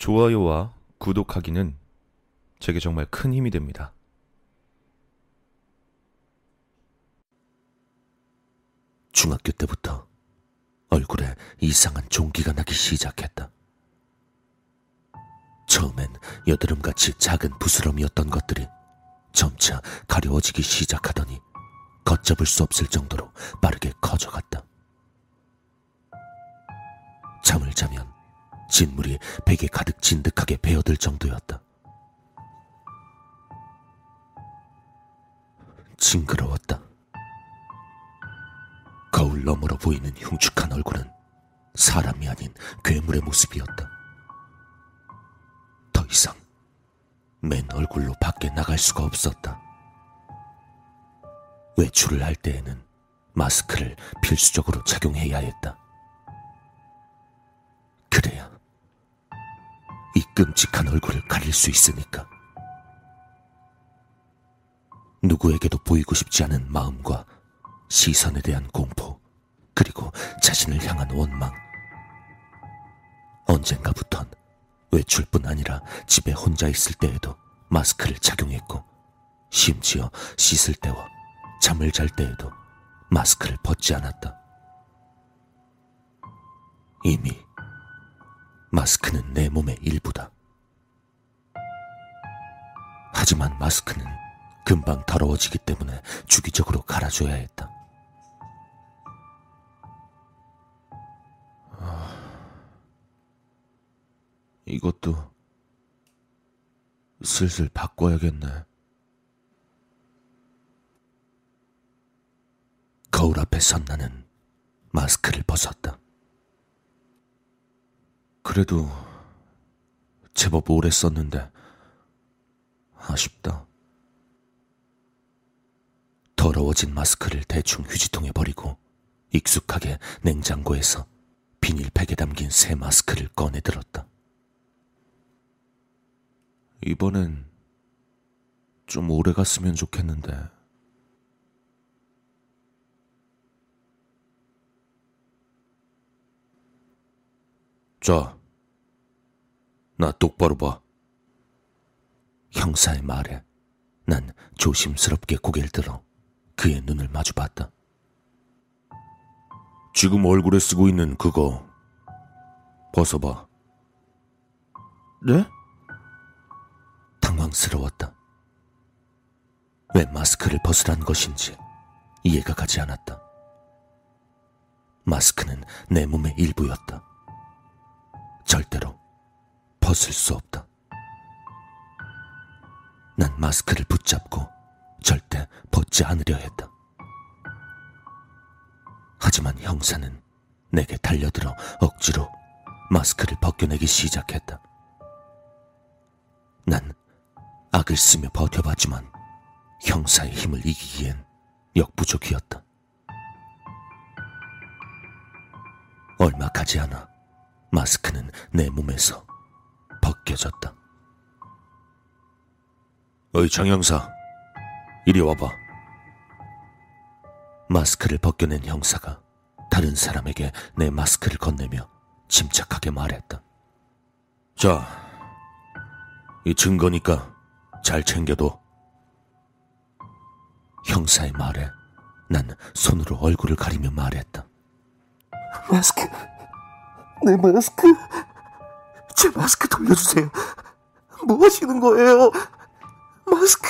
좋아요와 구독하기는 제게 정말 큰 힘이 됩니다. 중학교 때부터 얼굴에 이상한 종기가 나기 시작했다. 처음엔 여드름같이 작은 부스럼이었던 것들이 점차 가려워지기 시작하더니 걷잡을 수 없을 정도로 빠르게 커져 진물이 베개 가득 진득하게 베어들 정도였다. 징그러웠다. 거울 너머로 보이는 흉측한 얼굴은 사람이 아닌 괴물의 모습이었다. 더 이상 맨 얼굴로 밖에 나갈 수가 없었다. 외출을 할 때에는 마스크를 필수적으로 착용해야 했다. 이 끔찍한 얼굴을 가릴 수 있으니까. 누구에게도 보이고 싶지 않은 마음과 시선에 대한 공포, 그리고 자신을 향한 원망. 언젠가부턴 외출뿐 아니라 집에 혼자 있을 때에도 마스크를 착용했고, 심지어 씻을 때와 잠을 잘 때에도 마스크를 벗지 않았다. 이미 마스크는 내 몸의 일부다. 하지만 마스크는 금방 더러워지기 때문에 주기적으로 갈아줘야 했다. 이것도 슬슬 바꿔야겠네. 거울 앞에 선 나는 마스크를 벗었다. 그래도 제법 오래 썼는데 아쉽다. 더러워진 마스크를 대충 휴지통에 버리고 익숙하게 냉장고에서 비닐팩에 담긴 새 마스크를 꺼내 들었다. 이번엔 좀 오래 갔으면 좋겠는데. 자, 나 똑바로 봐. 형사의 말에 난 조심스럽게 고개를 들어 그의 눈을 마주 봤다. 지금 얼굴에 쓰고 있는 그거 벗어봐. 네? 당황스러웠다. 왜 마스크를 벗으란 것인지 이해가 가지 않았다. 마스크는 내 몸의 일부였다. 절대로 벗을 수 없다. 난 마스크를 붙잡고 절대 벗지 않으려 했다. 하지만 형사는 내게 달려들어 억지로 마스크를 벗겨내기 시작했다. 난 악을 쓰며 버텨봤지만 형사의 힘을 이기기엔 역부족이었다. 얼마 가지 않아 마스크는 내 몸에서 벗겨졌다. 어이 장 형사, 이리 와봐. 마스크를 벗겨낸 형사가 다른 사람에게 내 마스크를 건네며 침착하게 말했다. 자, 이 증거니까 잘 챙겨둬. 형사의 말에 난 손으로 얼굴을 가리며 말했다. 마스크, 내 마스크, 제 마스크 돌려주세요. 뭐 하시는 거예요? 마스크.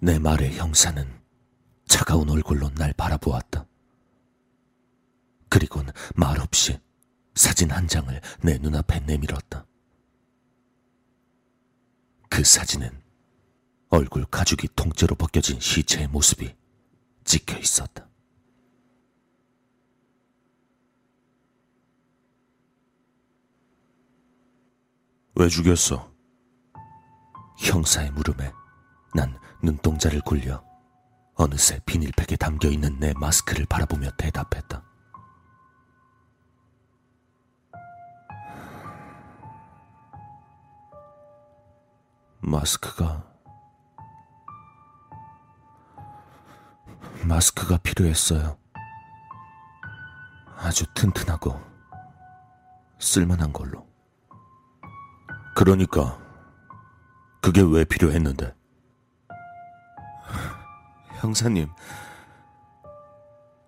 내 말에 형사는 차가운 얼굴로 날 바라보았다. 그리곤 말없이 사진 한 장을 내 눈앞에 내밀었다. 그 사진은 얼굴 가죽이 통째로 벗겨진 시체의 모습이 찍혀 있었다. 왜 죽였어? 형사의 물음에 난 눈동자를 굴려 어느새 비닐팩에 담겨 있는 내 마스크를 바라보며 대답했다. 마스크가 마스크가 필요했어요. 아주 튼튼하고 쓸만한 걸로. 그러니까 그게 왜 필요했는데? 형사님,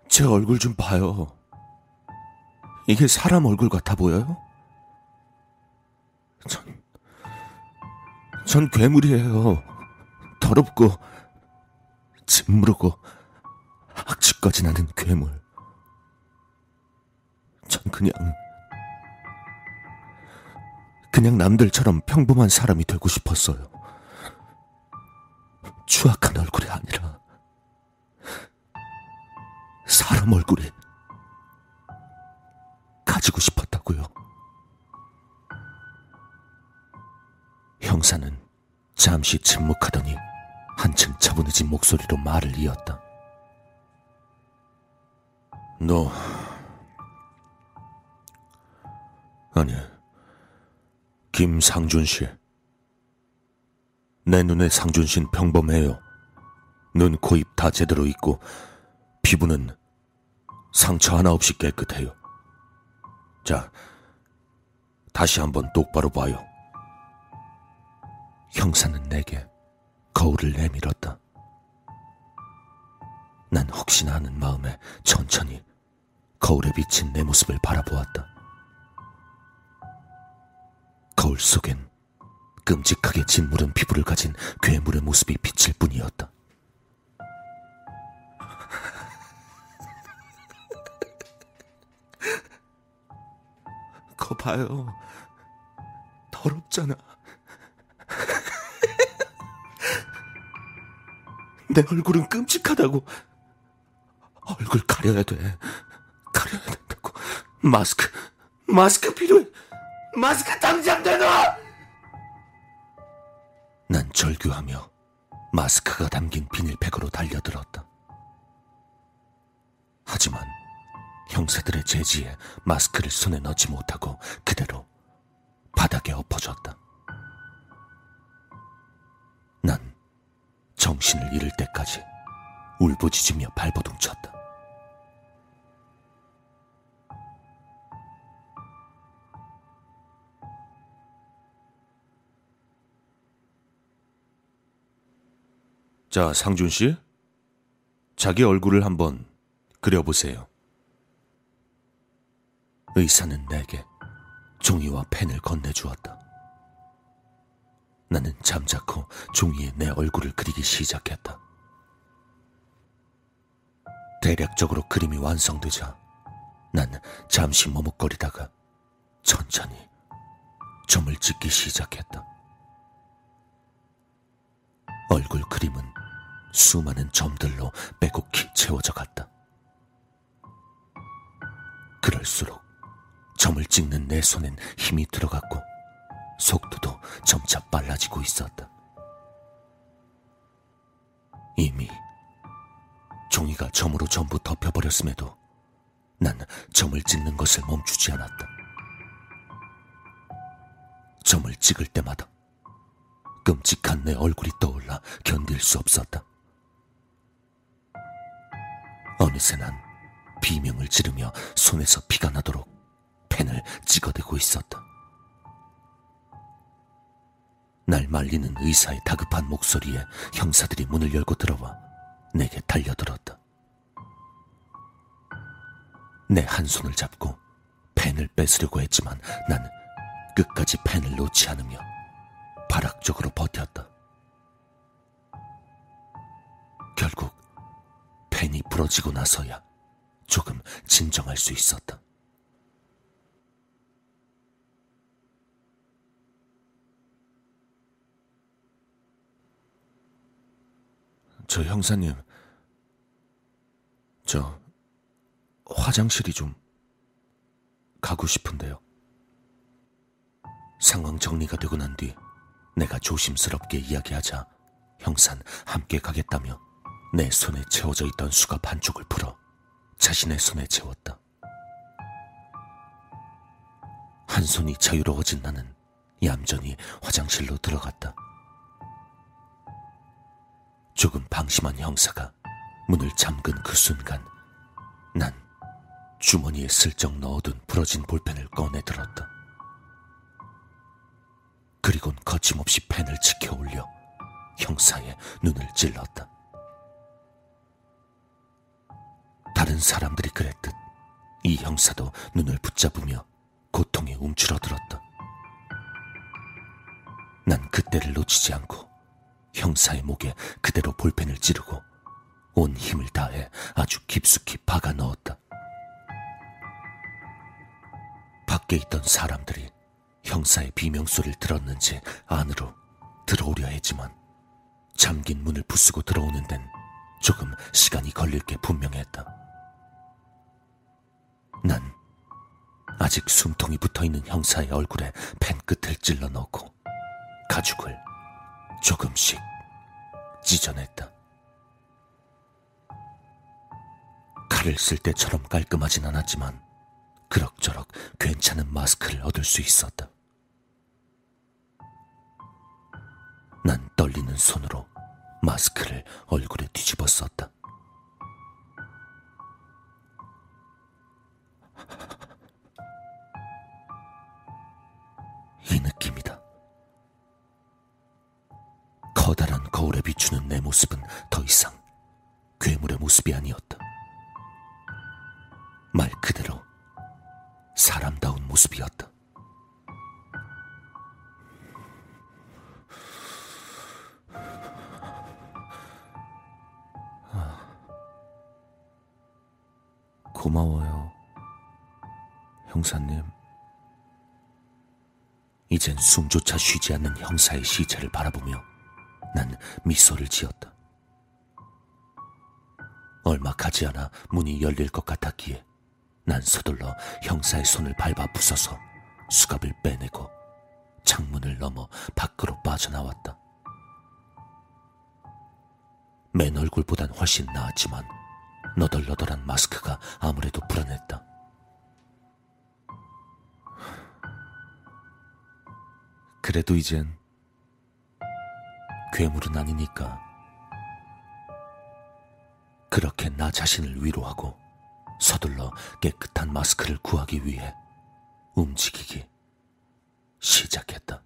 제 얼굴 좀 봐요. 이게 사람 얼굴 같아 보여요? 전, 전 괴물이에요. 더럽고, 짓무르고, 악취까지 나는 괴물. 전 그냥, 그냥 남들처럼 평범한 사람이 되고 싶었어요. 추악한 얼굴이 아니라, 사람 얼굴이 가지고 싶었다고요. 형사는 잠시 침묵하더니 한층 차분해진 목소리로 말을 이었다. 너 아니 김상준 씨. 내 눈에 상준 씨는 평범해요. 눈, 코, 입 다 제대로 있고 피부는 상처 하나 없이 깨끗해요. 자, 다시 한번 똑바로 봐요. 형사는 내게 거울을 내밀었다. 난 혹시나 하는 마음에 천천히 거울에 비친 내 모습을 바라보았다. 거울 속엔 끔찍하게 짓무른 피부를 가진 괴물의 모습이 비칠 뿐이었다. 거 봐요. 더럽잖아. 내 얼굴은 끔찍하다고. 얼굴 가려야 돼. 가려야 된다고. 마스크, 마스크 필요해. 마스크 당장 내놔! 난 절규하며 마스크가 담긴 비닐팩으로 달려들었다. 하지만 형사들의 제지에 마스크를 손에 넣지 못하고 그대로 바닥에 엎어졌다. 난 정신을 잃을 때까지 울부짖으며 발버둥 쳤다. 자, 상준 씨. 자기 얼굴을 한번 그려보세요. 의사는 내게 종이와 펜을 건네주었다. 나는 잠자코 종이에 내 얼굴을 그리기 시작했다. 대략적으로 그림이 완성되자 난 잠시 머뭇거리다가 천천히 점을 찍기 시작했다. 얼굴 그림은 수많은 점들로 빼곡히 채워져 갔다. 그럴수록 점을 찍는 내 손엔 힘이 들어갔고 속도도 점차 빨라지고 있었다. 이미 종이가 점으로 전부 덮여버렸음에도 난 점을 찍는 것을 멈추지 않았다. 점을 찍을 때마다 끔찍한 내 얼굴이 떠올라 견딜 수 없었다. 어느새 난 비명을 지르며 손에서 피가 나도록 펜을 찍어대고 있었다. 날 말리는 의사의 다급한 목소리에 형사들이 문을 열고 들어와 내게 달려들었다. 내 한 손을 잡고 펜을 뺏으려고 했지만 난 끝까지 펜을 놓지 않으며 발악적으로 버텼다. 결국 펜이 부러지고 나서야 조금 진정할 수 있었다. 저 형사님, 저 화장실이 좀 가고 싶은데요. 상황 정리가 되고 난 뒤 내가 조심스럽게 이야기하자 형산 함께 가겠다며 내 손에 채워져 있던 수갑 한쪽을 풀어 자신의 손에 채웠다. 한 손이 자유로워진 나는 얌전히 화장실로 들어갔다. 조금 방심한 형사가 문을 잠근 그 순간 난 주머니에 슬쩍 넣어둔 부러진 볼펜을 꺼내 들었다. 그리곤 거침없이 펜을 치켜 올려 형사의 눈을 찔렀다. 다른 사람들이 그랬듯 이 형사도 눈을 붙잡으며 고통에 움츠러들었다. 난 그때를 놓치지 않고 형사의 목에 그대로 볼펜을 찌르고 온 힘을 다해 아주 깊숙이 박아 넣었다. 밖에 있던 사람들이 형사의 비명소리를 들었는지 안으로 들어오려 했지만 잠긴 문을 부수고 들어오는 데는 조금 시간이 걸릴 게 분명했다. 난 아직 숨통이 붙어 있는 형사의 얼굴에 펜 끝을 찔러 넣고 가죽을 조금씩 찢어냈다. 칼을 쓸 때처럼 깔끔하진 않았지만 그럭저럭 괜찮은 마스크를 얻을 수 있었다. 난 떨리는 손으로 마스크를 얼굴에 뒤집어 썼다. 이 느낌이다. 커다란 거울에 비추는 내 모습은 더 이상 괴물의 모습이 아니었다. 말 그대로 사람다운 모습이었다. 고마워요, 형사님. 이젠 숨조차 쉬지 않는 형사의 시체를 바라보며 난 미소를 지었다. 얼마 가지 않아 문이 열릴 것 같았기에 난 서둘러 형사의 손을 밟아 부숴서 수갑을 빼내고 창문을 넘어 밖으로 빠져나왔다. 맨 얼굴보단 훨씬 나았지만 너덜너덜한 마스크가 아무래도 불안했다. 그래도 이젠 괴물은 아니니까. 그렇게 나 자신을 위로하고 서둘러 깨끗한 마스크를 구하기 위해 움직이기 시작했다.